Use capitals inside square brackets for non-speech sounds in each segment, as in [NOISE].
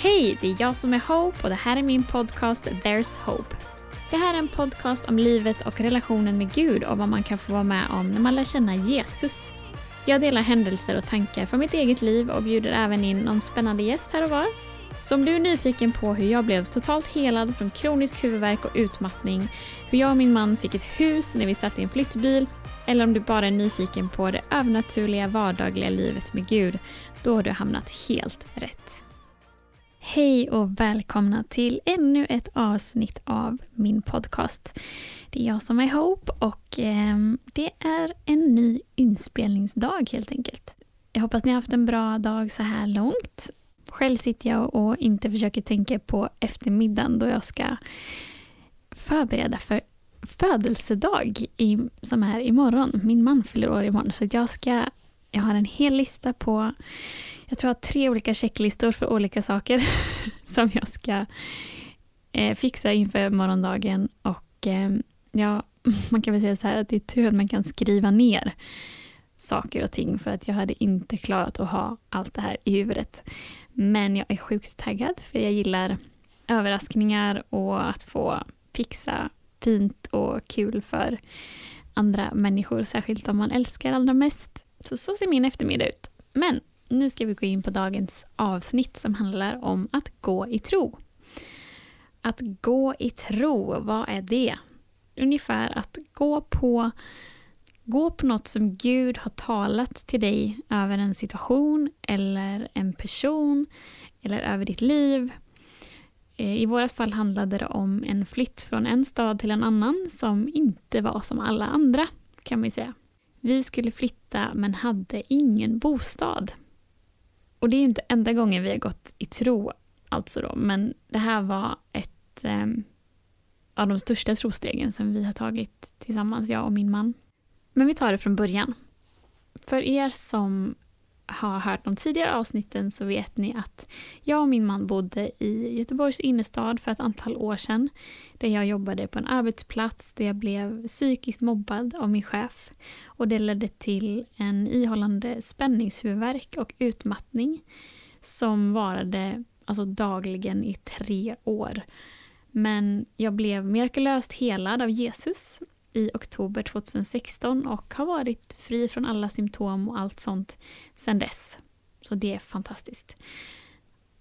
Hej, det är jag som är Hope och det här är min podcast There's Hope. Det här är en podcast om livet och relationen med Gud och vad man kan få vara med om när man lär känna Jesus. Jag delar händelser och tankar från mitt eget liv och bjuder även in någon spännande gäst här och var. Så om du är nyfiken på hur jag blev totalt helad från kronisk huvudvärk och utmattning, hur jag och min man fick ett hus när vi satt i en flyttbil, eller om du bara är nyfiken på det övernaturliga vardagliga livet med Gud, då har du hamnat helt rätt. Hej och välkomna till ännu ett avsnitt av min podcast. Det är jag som är Hope och eh, det är en ny inspelningsdag helt enkelt. Jag hoppas ni har haft en bra dag så här långt. Själv sitter jag och inte försöker tänka på eftermiddagen då jag ska förbereda för födelsedag i, som är imorgon. Min man fyller år imorgon så jag ska jag har en hel lista på jag tror jag har tre olika checklistor för olika saker [LAUGHS] som jag ska eh, fixa inför morgondagen. Och eh, ja, [LAUGHS] man kan väl säga så här att det är tur att man kan skriva ner saker och ting för att jag hade inte klarat att ha allt det här i huvudet. Men jag är sjukt taggad för jag gillar överraskningar och att få fixa fint och kul för andra människor, särskilt om man älskar allra mest. Så, så ser min eftermiddag ut. Men nu ska vi gå in på dagens avsnitt som handlar om att gå i tro. Att gå i tro, vad är det? Ungefär att gå på, gå på något som Gud har talat till dig över en situation eller en person eller över ditt liv. Eh, I vårat fall handlade det om en flytt från en stad till en annan som inte var som alla andra, kan vi säga. Vi skulle flytta men hade ingen bostad. Och det är inte enda gången vi har gått i tro, alltså då, men det här var ett eh, av de största trostegen som vi har tagit tillsammans, jag och min man. Men vi tar det från början. För er som har hört de tidigare avsnitten så vet ni att jag och min man bodde i Göteborgs innerstad för ett antal år sedan. Där jag jobbade på en arbetsplats där jag blev psykiskt mobbad av min chef. Och det ledde till en ihållande spänningshuvudvärk och utmattning som varade alltså dagligen i tre år. Men jag blev mirakulöst helad av Jesus i oktober 2016 och har varit fri från alla symptom och allt sånt sedan dess. Så det är fantastiskt.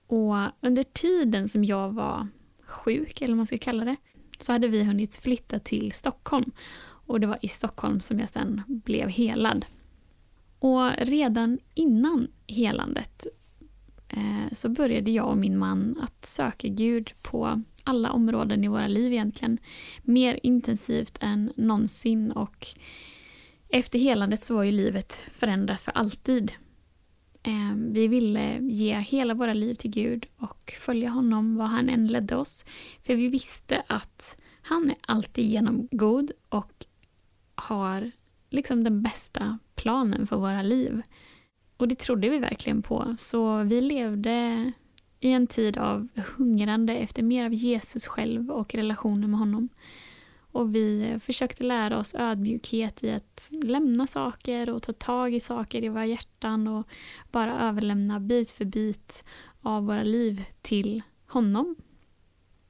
Och under tiden som jag var sjuk, eller vad man ska kalla det, så hade vi hunnit flytta till Stockholm. Och det var i Stockholm som jag sen blev helad. Och redan innan helandet Eh, så började jag och min man att söka Gud på alla områden i våra liv egentligen. Mer intensivt än någonsin och efter helandet så var ju livet förändrat för alltid. Eh, vi ville ge hela våra liv till Gud och följa honom var han än ledde oss. För vi visste att han är alltid genom god och har liksom den bästa planen för våra liv. Och det trodde vi verkligen på. Så vi levde i en tid av hungrande efter mer av Jesus själv och relationen med honom. Och vi försökte lära oss ödmjukhet i att lämna saker och ta tag i saker i våra hjärtan och bara överlämna bit för bit av våra liv till honom.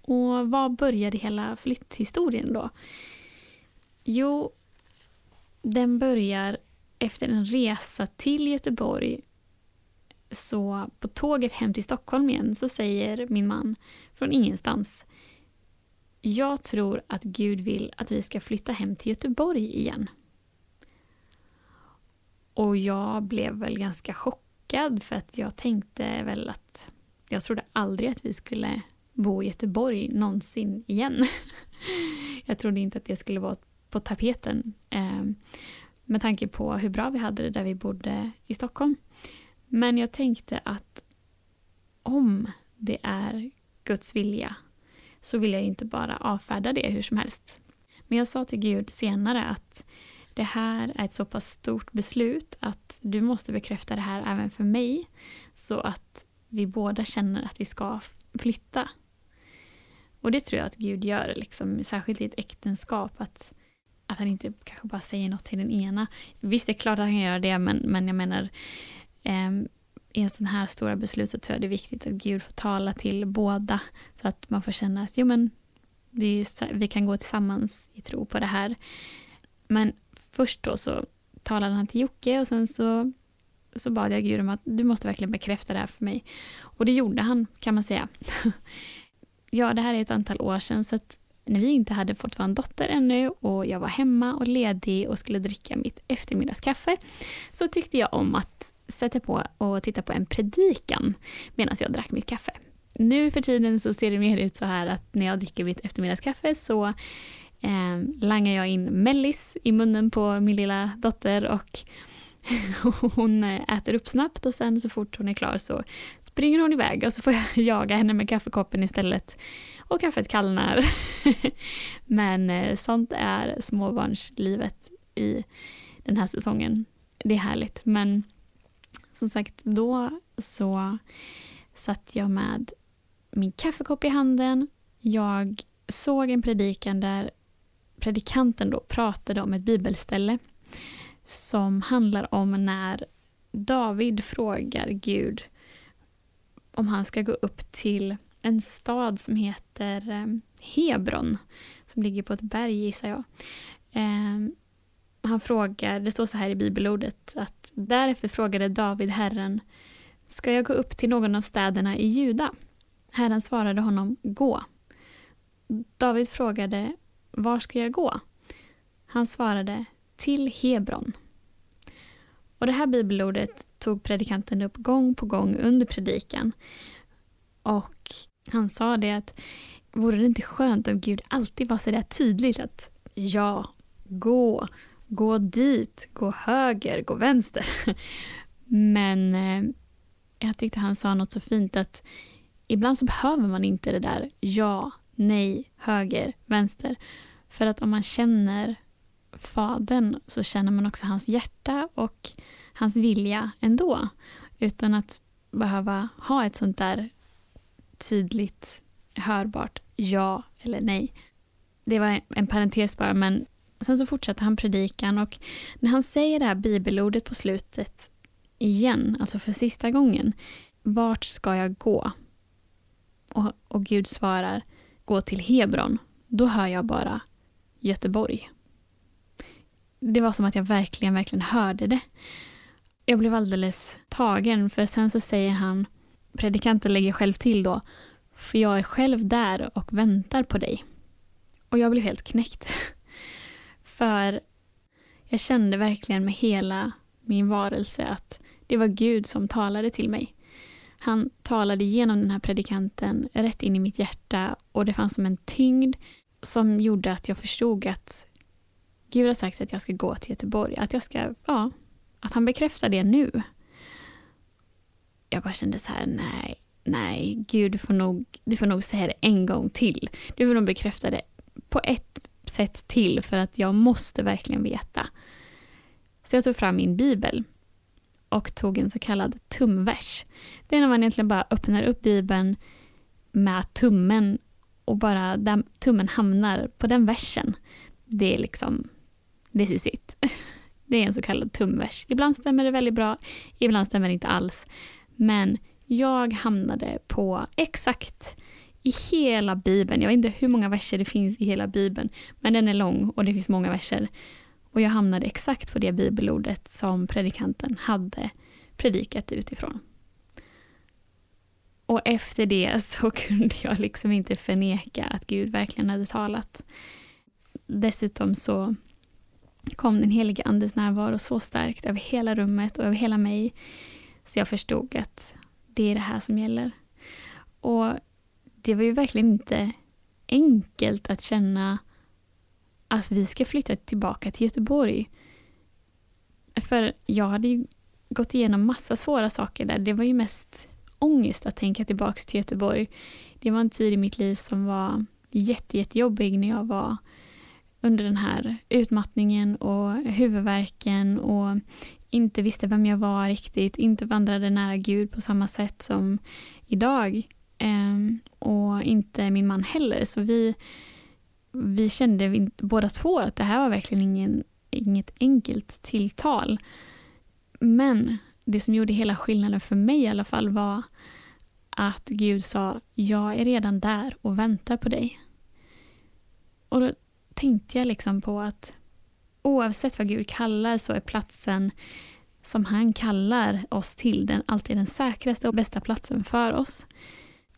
Och var började hela flytthistorien då? Jo, den börjar efter en resa till Göteborg så på tåget hem till Stockholm igen så säger min man från ingenstans Jag tror att Gud vill att vi ska flytta hem till Göteborg igen. Och jag blev väl ganska chockad för att jag tänkte väl att jag trodde aldrig att vi skulle bo i Göteborg någonsin igen. [LAUGHS] Jag trodde inte att det skulle vara på tapeten ehm, med tanke på hur bra vi hade det där vi bodde i Stockholm. Men jag tänkte att om det är Guds vilja så vill jag inte bara avfärda det hur som helst. Men jag sa till Gud senare att det här är ett så pass stort beslut att du måste bekräfta det här även för mig så att vi båda känner att vi ska flytta. Och det tror jag att Gud gör, liksom, särskilt i ett äktenskap. Att, att han inte kanske bara säger något till den ena. Visst, det är klart att han gör det, men, men jag menar eh, i en sån här stora beslut så tror jag det är viktigt att Gud får tala till båda. Så att man får känna att jo, men vi, vi kan gå tillsammans i tro på det här. Men först då så talade han till Jocke och sen så, så bad jag Gud om att du måste verkligen bekräfta det här för mig. Och det gjorde han kan man säga. [LAUGHS] ja, det här är ett antal år sedan så att när vi inte hade fått vara en dotter ännu och jag var hemma och ledig och skulle dricka mitt eftermiddagskaffe så tyckte jag om att sätta på och titta på en predikan medan jag drack mitt kaffe. Nu för tiden så ser det mer ut så här att när jag dricker mitt eftermiddagskaffe så eh, langar jag in mellis i munnen på min lilla dotter och [LAUGHS] hon eh, äter upp snabbt och sen så fort hon är klar så springer hon iväg och så får jag [LAUGHS] jaga henne med kaffekoppen istället och kaffet kallnar. [LAUGHS] Men eh, sånt är småbarnslivet i den här säsongen. Det är härligt. Men som sagt, då så satt jag med min kaffekopp i handen. Jag såg en predikan där predikanten då pratade om ett bibelställe som handlar om när David frågar Gud om han ska gå upp till en stad som heter eh, Hebron, som ligger på ett berg gissar jag. Ehm, han frågar, det står så här i bibelordet, att därefter frågade David Herren, ska jag gå upp till någon av städerna i Juda? Herren svarade honom, gå. David frågade, var ska jag gå? Han svarade, till Hebron. Och det här bibelordet tog predikanten upp gång på gång under predikan. Och han sa det att vore det inte skönt om Gud alltid var så där tydligt att ja, gå, gå dit, gå höger, gå vänster. [LAUGHS] Men eh, jag tyckte han sa något så fint att ibland så behöver man inte det där ja, nej, höger, vänster. För att om man känner Fadern så känner man också hans hjärta och hans vilja ändå. Utan att behöva ha ett sånt där tydligt hörbart ja eller nej. Det var en parentes bara, men sen så fortsätter han predikan och när han säger det här bibelordet på slutet igen, alltså för sista gången, vart ska jag gå? Och, och Gud svarar, gå till Hebron. Då hör jag bara Göteborg. Det var som att jag verkligen, verkligen hörde det. Jag blev alldeles tagen för sen så säger han predikanten lägger själv till då, för jag är själv där och väntar på dig. Och jag blev helt knäckt. [LAUGHS] för jag kände verkligen med hela min varelse att det var Gud som talade till mig. Han talade genom den här predikanten rätt in i mitt hjärta och det fanns som en tyngd som gjorde att jag förstod att Gud har sagt att jag ska gå till Göteborg. Att jag ska, ja, att han bekräftar det nu jag bara kände så här, nej, nej, gud, du får, nog, du får nog säga det en gång till. Du får nog bekräfta det på ett sätt till för att jag måste verkligen veta. Så jag tog fram min bibel och tog en så kallad tumvers. Det är när man egentligen bara öppnar upp bibeln med tummen och bara där tummen hamnar på den versen. Det är liksom, this is it. [LAUGHS] Det är en så kallad tumvers. Ibland stämmer det väldigt bra, ibland stämmer det inte alls. Men jag hamnade på exakt i hela Bibeln, jag vet inte hur många verser det finns i hela Bibeln, men den är lång och det finns många verser. Och jag hamnade exakt på det bibelordet som predikanten hade predikat utifrån. Och efter det så [LAUGHS] kunde jag liksom inte förneka att Gud verkligen hade talat. Dessutom så kom den helige Andes närvaro så starkt över hela rummet och över hela mig så jag förstod att det är det här som gäller. Och det var ju verkligen inte enkelt att känna att vi ska flytta tillbaka till Göteborg. För jag hade ju gått igenom massa svåra saker där. Det var ju mest ångest att tänka tillbaka till Göteborg. Det var en tid i mitt liv som var jätte, jättejobbig när jag var under den här utmattningen och huvudvärken och inte visste vem jag var riktigt, inte vandrade nära Gud på samma sätt som idag. Ehm, och inte min man heller. Så vi, vi kände båda två att det här var verkligen ingen, inget enkelt tilltal. Men det som gjorde hela skillnaden för mig i alla fall var att Gud sa jag är redan där och väntar på dig. Och då tänkte jag liksom på att oavsett vad Gud kallar så är platsen som han kallar oss till den, alltid den säkraste och bästa platsen för oss.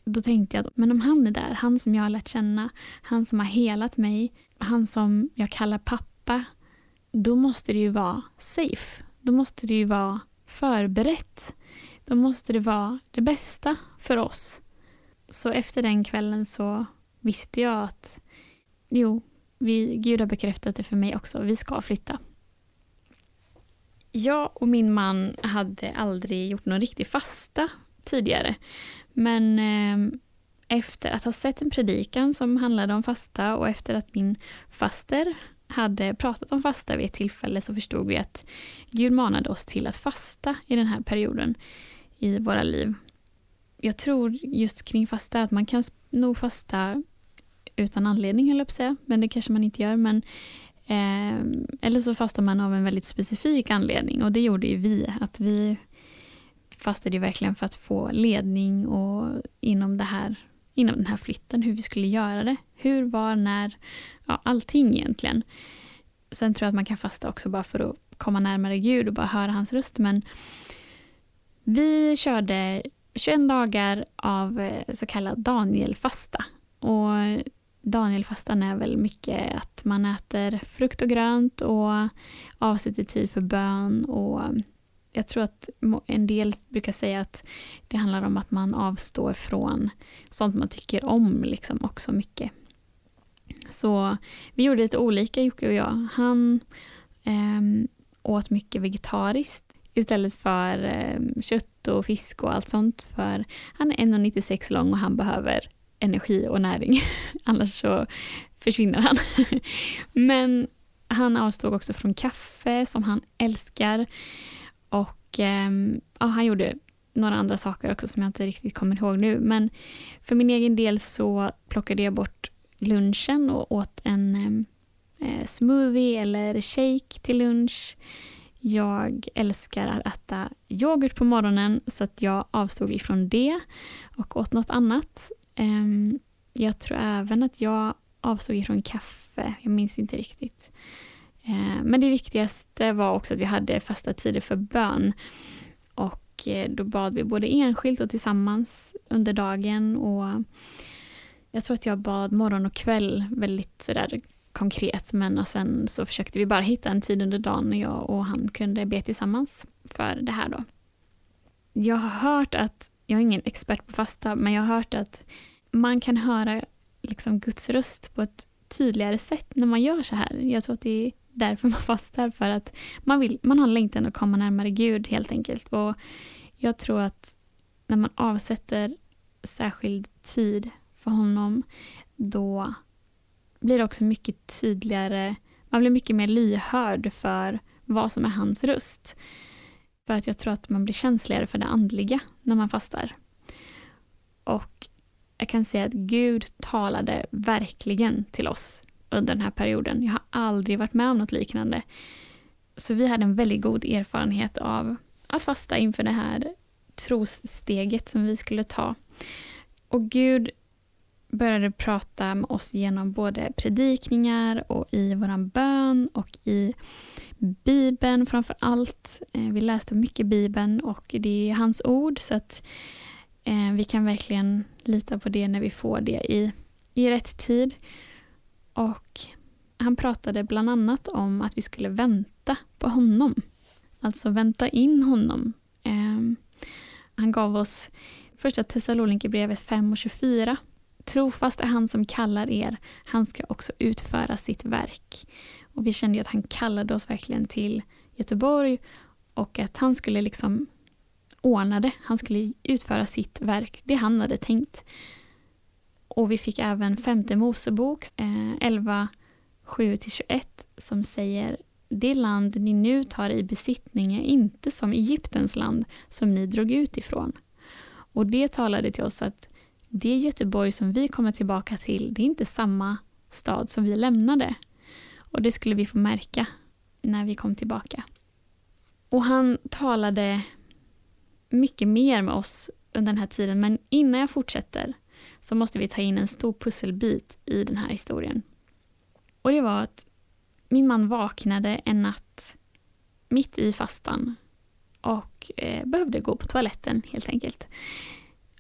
Då tänkte jag, men om han är där, han som jag har lärt känna, han som har helat mig, han som jag kallar pappa, då måste det ju vara safe. Då måste det ju vara förberett. Då måste det vara det bästa för oss. Så efter den kvällen så visste jag att jo, vi, Gud har bekräftat det för mig också. Vi ska flytta. Jag och min man hade aldrig gjort någon riktig fasta tidigare. Men eh, efter att ha sett en predikan som handlade om fasta och efter att min faster hade pratat om fasta vid ett tillfälle så förstod vi att Gud manade oss till att fasta i den här perioden i våra liv. Jag tror just kring fasta att man kan nog fasta utan anledning, höll jag på att säga. Men det kanske man inte gör. Men, eh, eller så fastar man av en väldigt specifik anledning och det gjorde ju vi. Att vi fastade ju verkligen för att få ledning och inom, det här, inom den här flytten, hur vi skulle göra det. Hur, var, när, ja, allting egentligen. Sen tror jag att man kan fasta också bara för att komma närmare Gud och bara höra hans röst. Men vi körde 21 dagar av eh, så kallad Danielfasta. Och Danielfastan är väl mycket att man äter frukt och grönt och avsätter tid för bön. Och jag tror att en del brukar säga att det handlar om att man avstår från sånt man tycker om liksom också mycket. Så vi gjorde lite olika, Jocke och jag. Han eh, åt mycket vegetariskt istället för eh, kött och fisk och allt sånt. För han är 1,96 lång och han behöver energi och näring. [LAUGHS] Annars så försvinner han. [LAUGHS] Men han avstod också från kaffe som han älskar. Och ehm, ja, han gjorde några andra saker också som jag inte riktigt kommer ihåg nu. Men för min egen del så plockade jag bort lunchen och åt en ehm, eh, smoothie eller shake till lunch. Jag älskar att äta yoghurt på morgonen så att jag avstod ifrån det och åt något annat. Um, jag tror även att jag avstod ifrån kaffe. Jag minns inte riktigt. Uh, men det viktigaste var också att vi hade fasta tider för bön. Och uh, då bad vi både enskilt och tillsammans under dagen. Och jag tror att jag bad morgon och kväll väldigt sådär konkret. Men och sen så försökte vi bara hitta en tid under dagen när jag och han kunde be tillsammans för det här då. Jag har hört att, jag är ingen expert på fasta, men jag har hört att man kan höra liksom Guds röst på ett tydligare sätt när man gör så här. Jag tror att det är därför man [LAUGHS] fastar, för att man, vill, man har en längtan att komma närmare Gud helt enkelt. Och jag tror att när man avsätter särskild tid för honom, då blir det också mycket tydligare, man blir mycket mer lyhörd för vad som är hans röst. För att jag tror att man blir känsligare för det andliga när man fastar. Och jag kan säga att Gud talade verkligen till oss under den här perioden. Jag har aldrig varit med om något liknande. Så vi hade en väldigt god erfarenhet av att fasta inför det här trossteget som vi skulle ta. Och Gud började prata med oss genom både predikningar och i våran bön och i Bibeln framför allt. Eh, vi läste mycket Bibeln och det är hans ord så att eh, vi kan verkligen lita på det när vi får det i, i rätt tid. Och han pratade bland annat om att vi skulle vänta på honom. Alltså vänta in honom. Eh, han gav oss första Thessalonikerbrevet 5 och 24 Trofast är han som kallar er, han ska också utföra sitt verk. Och vi kände att han kallade oss verkligen till Göteborg och att han skulle liksom ordnade. Han skulle utföra sitt verk, det han hade tänkt. Och vi fick även femte Mosebok eh, 11, 7-21 som säger det land ni nu tar i besittning är inte som Egyptens land som ni drog ut ifrån. Och det talade till oss att det Göteborg som vi kommer tillbaka till, det är inte samma stad som vi lämnade. Och det skulle vi få märka när vi kom tillbaka. Och han talade mycket mer med oss under den här tiden men innan jag fortsätter så måste vi ta in en stor pusselbit i den här historien. Och det var att min man vaknade en natt mitt i fastan och eh, behövde gå på toaletten helt enkelt.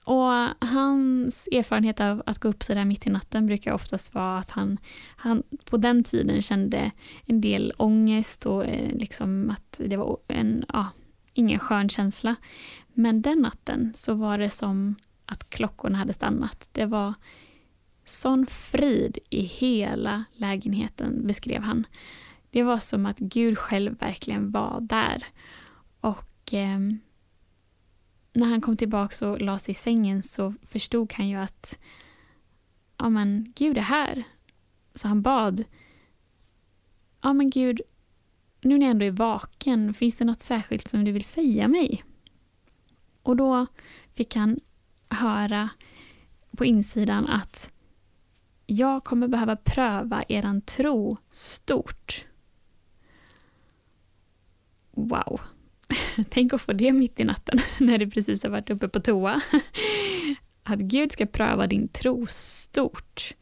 Och hans erfarenhet av att gå upp sådär mitt i natten brukar oftast vara att han, han på den tiden kände en del ångest och eh, liksom att det var en, ja, ingen skön känsla. Men den natten så var det som att klockorna hade stannat. Det var sån frid i hela lägenheten, beskrev han. Det var som att Gud själv verkligen var där. Och eh, när han kom tillbaka och la sig i sängen så förstod han ju att ja men Gud är här. Så han bad. Ja men Gud, nu när jag ändå är vaken, finns det något särskilt som du vill säga mig? Och då fick han höra på insidan att jag kommer behöva pröva eran tro stort. Wow. [LAUGHS] Tänk att få det mitt i natten [LAUGHS] när du precis har varit uppe på toa. [LAUGHS] Att Gud ska pröva din tro stort.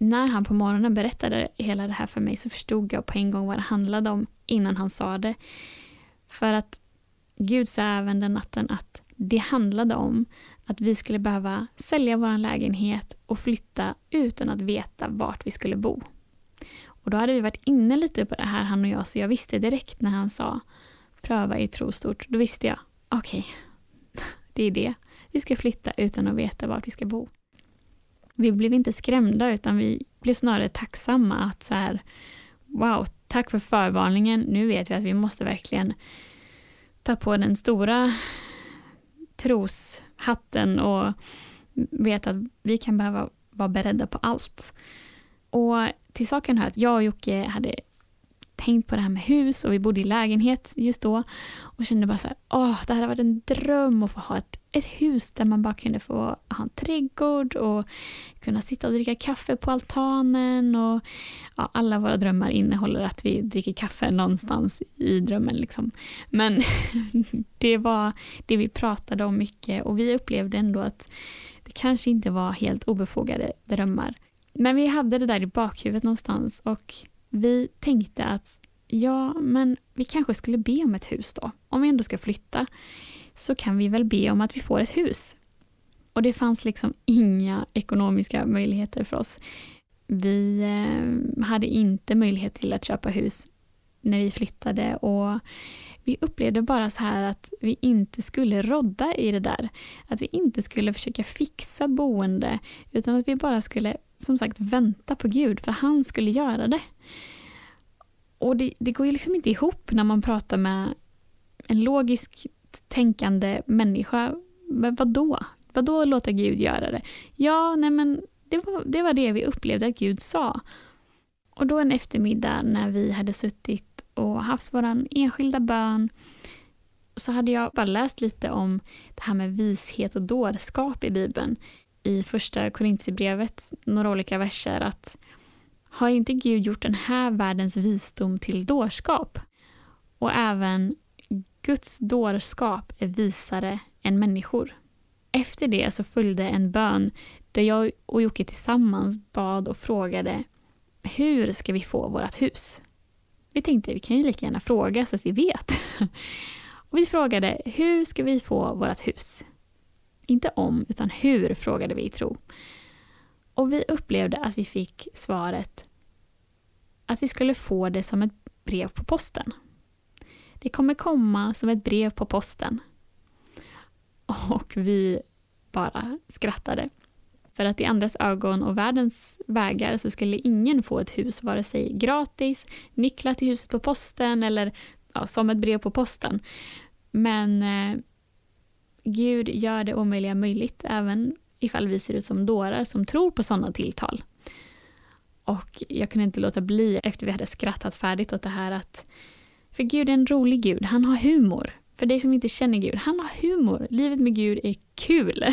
När han på morgonen berättade hela det här för mig så förstod jag på en gång vad det handlade om innan han sa det. För att Gud sa även den natten att det handlade om att vi skulle behöva sälja vår lägenhet och flytta utan att veta vart vi skulle bo. Och då hade vi varit inne lite på det här han och jag så jag visste direkt när han sa pröva i tro stort. Då visste jag, okej, okay, [LAUGHS] det är det. Vi ska flytta utan att veta vart vi ska bo. Vi blev inte skrämda utan vi blev snarare tacksamma att så här, wow, tack för förvarningen. Nu vet vi att vi måste verkligen ta på den stora troshatten och veta att vi kan behöva vara beredda på allt. Och till saken hör att jag och Jocke hade tänkt på det här med hus och vi bodde i lägenhet just då och kände bara så här, åh, det hade varit en dröm att få ha ett, ett hus där man bara kunde få ha en trädgård och kunna sitta och dricka kaffe på altanen och ja, alla våra drömmar innehåller att vi dricker kaffe någonstans i drömmen liksom. Men [LAUGHS] det var det vi pratade om mycket och vi upplevde ändå att det kanske inte var helt obefogade drömmar. Men vi hade det där i bakhuvudet någonstans och vi tänkte att ja, men vi kanske skulle be om ett hus då. Om vi ändå ska flytta så kan vi väl be om att vi får ett hus. Och det fanns liksom inga ekonomiska möjligheter för oss. Vi eh, hade inte möjlighet till att köpa hus när vi flyttade och vi upplevde bara så här att vi inte skulle rodda i det där. Att vi inte skulle försöka fixa boende utan att vi bara skulle som sagt vänta på Gud för han skulle göra det. Och det, det går ju liksom inte ihop när man pratar med en logiskt tänkande människa. Men vadå? Vadå låta Gud göra det? Ja, nej men det var, det var det vi upplevde att Gud sa. Och då en eftermiddag när vi hade suttit och haft vår enskilda bön så hade jag bara läst lite om det här med vishet och dårskap i Bibeln. I första Korintierbrevet, några olika verser, att har inte Gud gjort den här världens visdom till dårskap? Och även Guds dårskap är visare än människor. Efter det så följde en bön där jag och Jocke tillsammans bad och frågade hur ska vi få vårt hus? Vi tänkte vi kan ju lika gärna fråga så att vi vet. [LAUGHS] Och vi frågade hur ska vi få vårt hus? Inte om, utan hur frågade vi i tro. Och vi upplevde att vi fick svaret att vi skulle få det som ett brev på posten. Det kommer komma som ett brev på posten. Och vi bara skrattade. För att i andras ögon och världens vägar så skulle ingen få ett hus vare sig gratis, nycklar till huset på posten eller ja, som ett brev på posten. Men eh, Gud gör det omöjliga möjligt även ifall vi ser ut som dårar som tror på sådana tilltal. Och jag kunde inte låta bli efter vi hade skrattat färdigt åt det här att för Gud är en rolig Gud, han har humor. För dig som inte känner Gud, han har humor. Livet med Gud är kul.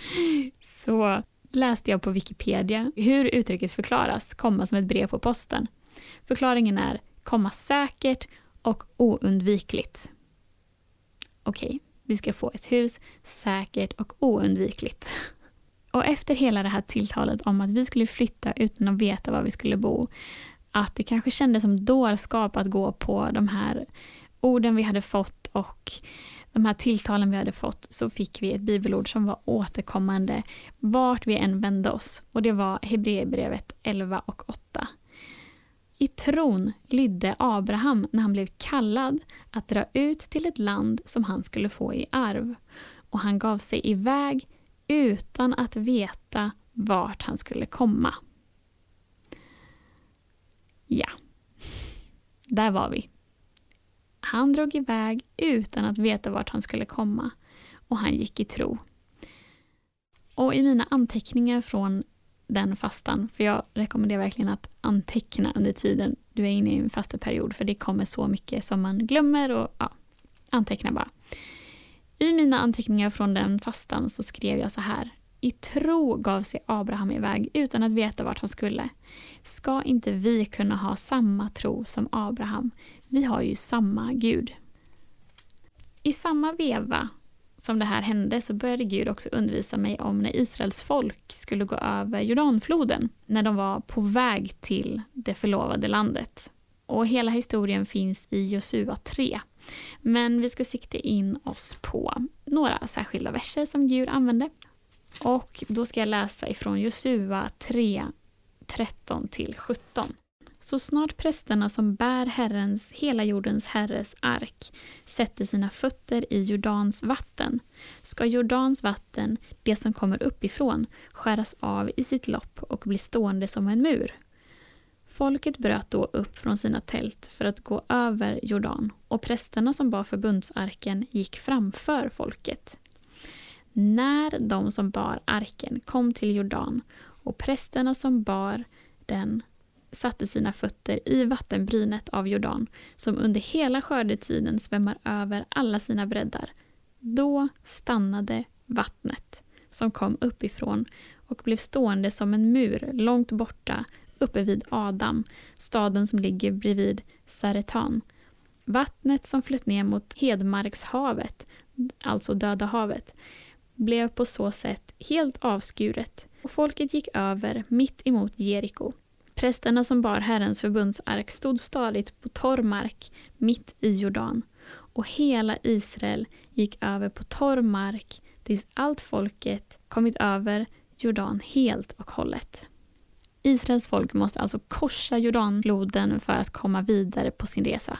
[LAUGHS] Så läste jag på Wikipedia hur uttrycket förklaras, komma som ett brev på posten. Förklaringen är komma säkert och oundvikligt. Okej, okay, Vi ska få ett hus, säkert och oundvikligt. [LAUGHS] Och efter hela det här tilltalet om att vi skulle flytta utan att veta var vi skulle bo, att det kanske kändes som dårskap att gå på de här orden vi hade fått och de här tilltalen vi hade fått så fick vi ett bibelord som var återkommande vart vi än vände oss och det var Hebreerbrevet 11 och 8. I tron lydde Abraham när han blev kallad att dra ut till ett land som han skulle få i arv och han gav sig iväg utan att veta vart han skulle komma. Ja, där var vi. Han drog iväg utan att veta vart han skulle komma och han gick i tro. Och i mina anteckningar från den fastan, för jag rekommenderar verkligen att anteckna under tiden du är inne i en fasteperiod, för det kommer så mycket som man glömmer och ja, anteckna bara. I mina anteckningar från den fastan så skrev jag så här. I tro gav sig Abraham iväg utan att veta vart han skulle. Ska inte vi kunna ha samma tro som Abraham? Vi har ju samma Gud. I samma veva som det här hände så började Gud också undervisa mig om när Israels folk skulle gå över Jordanfloden när de var på väg till det förlovade landet. Och hela historien finns i Josua 3. Men vi ska sikta in oss på några särskilda verser som Gud använde. Och då ska jag läsa ifrån Josua 3, 13 17. Så snart prästerna som bär Herrens, hela jordens herres ark sätter sina fötter i Jordans vatten ska Jordans vatten, det som kommer uppifrån, skäras av i sitt lopp och bli stående som en mur. Folket bröt då upp från sina tält för att gå över Jordan och prästerna som bar förbundsarken gick framför folket. När de som bar arken kom till Jordan och prästerna som bar den satte sina fötter i vattenbrynet av Jordan som under hela skördetiden svämmar över alla sina breddar. Då stannade vattnet som kom uppifrån och blev stående som en mur långt borta uppe vid Adam, staden som ligger bredvid Saretan. Vattnet som flöt ner mot Hedmarkshavet, alltså Döda havet, blev på så sätt helt avskuret och folket gick över mitt emot Jeriko. Prästerna som bar Herrens förbundsark stod stadigt på torr mark mitt i Jordan och hela Israel gick över på torr mark tills allt folket kommit över Jordan helt och hållet. Israels folk måste alltså korsa Jordanfloden för att komma vidare på sin resa.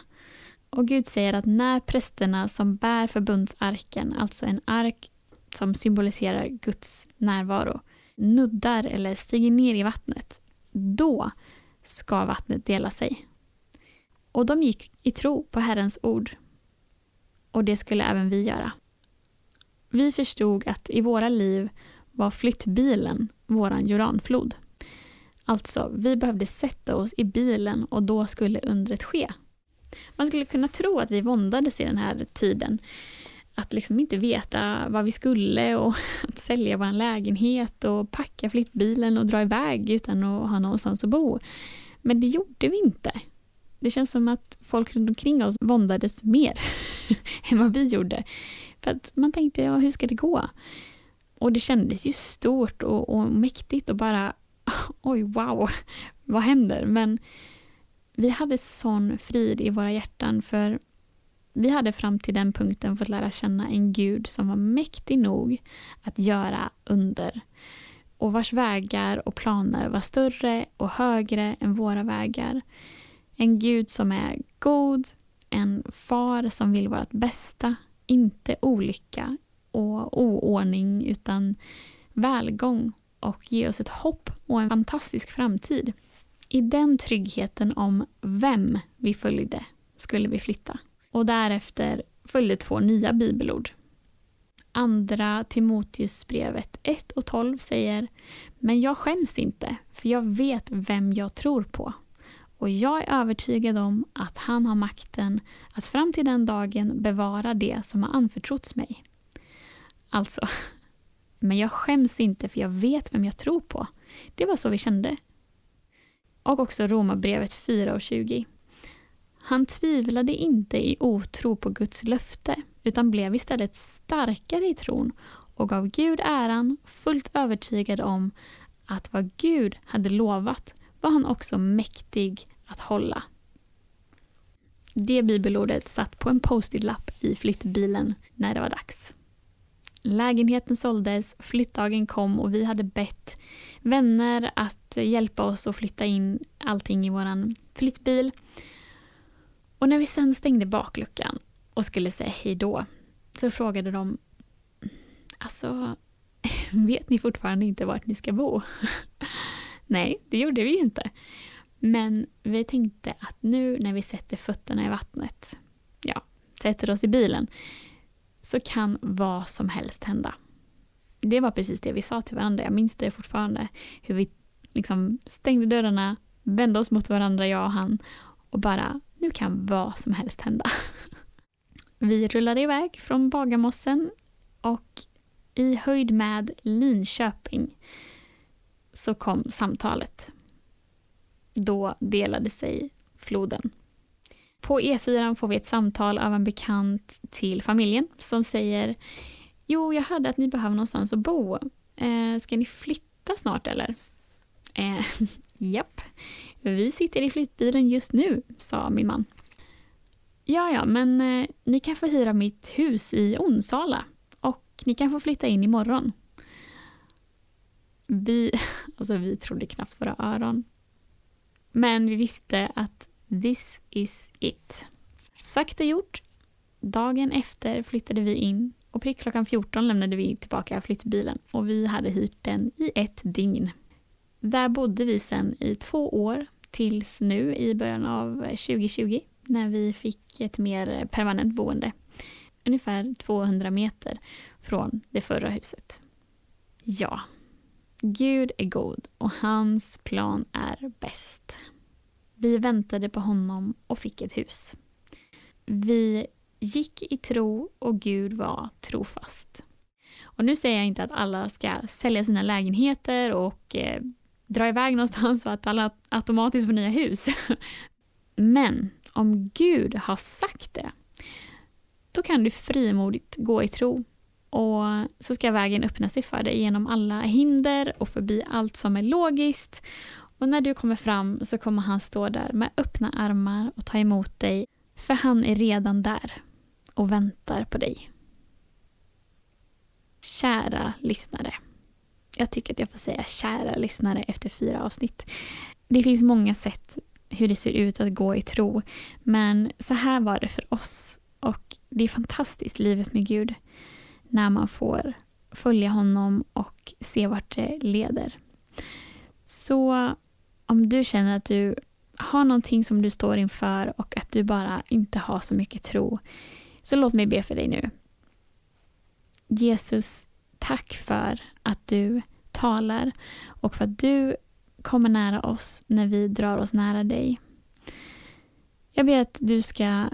Och Gud säger att när prästerna som bär förbundsarken, alltså en ark som symboliserar Guds närvaro, nuddar eller stiger ner i vattnet, då ska vattnet dela sig. Och de gick i tro på Herrens ord. Och det skulle även vi göra. Vi förstod att i våra liv var flyttbilen våran Jordanflod. Alltså, vi behövde sätta oss i bilen och då skulle undret ske. Man skulle kunna tro att vi våndades i den här tiden. Att liksom inte veta vad vi skulle och [LAUGHS] att sälja vår lägenhet och packa flyttbilen och dra iväg utan att ha någonstans att bo. Men det gjorde vi inte. Det känns som att folk runt omkring oss våndades mer [LAUGHS] än vad vi gjorde. För att man tänkte, ja, hur ska det gå? Och det kändes ju stort och, och mäktigt att bara [LAUGHS] oj, wow, vad händer? Men vi hade sån frid i våra hjärtan för vi hade fram till den punkten fått lära känna en Gud som var mäktig nog att göra under och vars vägar och planer var större och högre än våra vägar. En Gud som är god, en far som vill vårt bästa, inte olycka och oordning utan välgång och ge oss ett hopp och en fantastisk framtid. I den tryggheten om vem vi följde skulle vi flytta. Och därefter följde två nya bibelord. Andra Timoteusbrevet 1 och 12 säger Men jag skäms inte, för jag vet vem jag tror på. Och jag är övertygad om att han har makten att fram till den dagen bevara det som har anförtrotts mig. Alltså, [LAUGHS] men jag skäms inte för jag vet vem jag tror på. Det var så vi kände. Och också Romarbrevet 4 och 20. Han tvivlade inte i otro på Guds löfte utan blev istället starkare i tron och gav Gud äran fullt övertygad om att vad Gud hade lovat var han också mäktig att hålla. Det bibelordet satt på en post-it-lapp i flyttbilen när det var dags. Lägenheten såldes, flyttdagen kom och vi hade bett vänner att hjälpa oss att flytta in allting i vår flyttbil. Och när vi sen stängde bakluckan och skulle säga hej då så frågade de Alltså, [LAUGHS] vet ni fortfarande inte vart ni ska bo? [LAUGHS] Nej, det gjorde vi ju inte. Men vi tänkte att nu när vi sätter fötterna i vattnet, ja, sätter oss i bilen, så kan vad som helst hända. Det var precis det vi sa till varandra. Jag minns det fortfarande. Hur vi liksom stängde dörrarna, vände oss mot varandra, jag och han, och bara, nu kan vad som helst hända. [LAUGHS] Vi rullade iväg från Bagarmossen och i höjd med Linköping så kom samtalet. Då delade sig floden. På E4 får vi ett samtal av en bekant till familjen som säger Jo, jag hörde att ni behöver någonstans att bo. Eh, ska ni flytta snart eller? Eh, [LAUGHS] japp, vi sitter i flyttbilen just nu, sa min man. Ja, ja, men eh, ni kan få hyra mitt hus i Onsala och ni kan få flytta in imorgon. Vi, [LAUGHS] alltså vi trodde knappt våra öron. Men vi visste att this is it. Sagt och gjort. Dagen efter flyttade vi in och prick klockan 14 lämnade vi tillbaka flyttbilen och vi hade hyrt den i ett dygn. Där bodde vi sen i två år tills nu i början av 2020 när vi fick ett mer permanent boende. Ungefär 200 meter från det förra huset. Ja, Gud är god och hans plan är bäst. Vi väntade på honom och fick ett hus. Vi gick i tro och Gud var trofast. Och nu säger jag inte att alla ska sälja sina lägenheter och eh, dra iväg någonstans så att alla automatiskt får nya hus. [LAUGHS] Men om Gud har sagt det, då kan du frimodigt gå i tro och så ska vägen öppna sig för dig genom alla hinder och förbi allt som är logiskt. Och när du kommer fram så kommer han stå där med öppna armar och ta emot dig, för han är redan där och väntar på dig. Kära lyssnare. Jag tycker att jag får säga kära lyssnare efter fyra avsnitt. Det finns många sätt hur det ser ut att gå i tro, men så här var det för oss. Och det är fantastiskt, livet med Gud när man får följa honom och se vart det leder. Så om du känner att du har någonting som du står inför och att du bara inte har så mycket tro, så låt mig be för dig nu. Jesus, tack för att du talar och för att du kommer nära oss när vi drar oss nära dig. Jag ber att du ska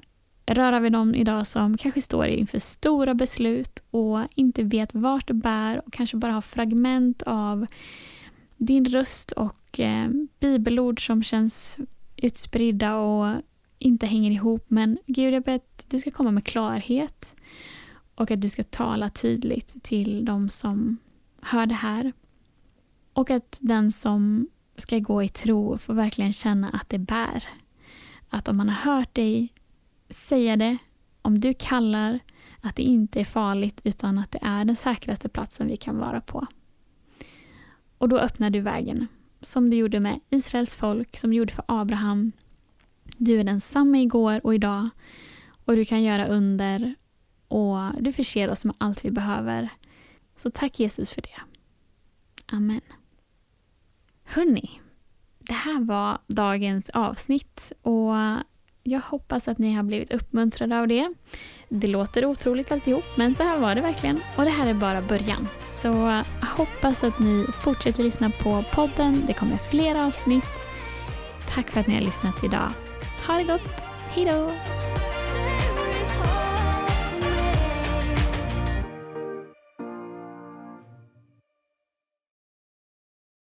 röra vid dem idag som kanske står inför stora beslut och inte vet vart det bär och kanske bara har fragment av din röst och eh, bibelord som känns utspridda och inte hänger ihop. Men Gud, jag ber att du ska komma med klarhet och att du ska tala tydligt till de som hör det här. Och att den som ska gå i tro får verkligen känna att det bär. Att om man har hört dig säga det, om du kallar att det inte är farligt utan att det är den säkraste platsen vi kan vara på. Och då öppnar du vägen, som du gjorde med Israels folk, som du gjorde för Abraham. Du är densamma igår och idag och du kan göra under och du förser oss med allt vi behöver. Så tack Jesus för det. Amen. Hörni, det här var dagens avsnitt och jag hoppas att ni har blivit uppmuntrade av det. Det låter otroligt alltihop, men så här var det verkligen. Och det här är bara början. Så jag hoppas att ni fortsätter lyssna på podden. Det kommer fler avsnitt. Tack för att ni har lyssnat idag. Ha det gott. Hejdå!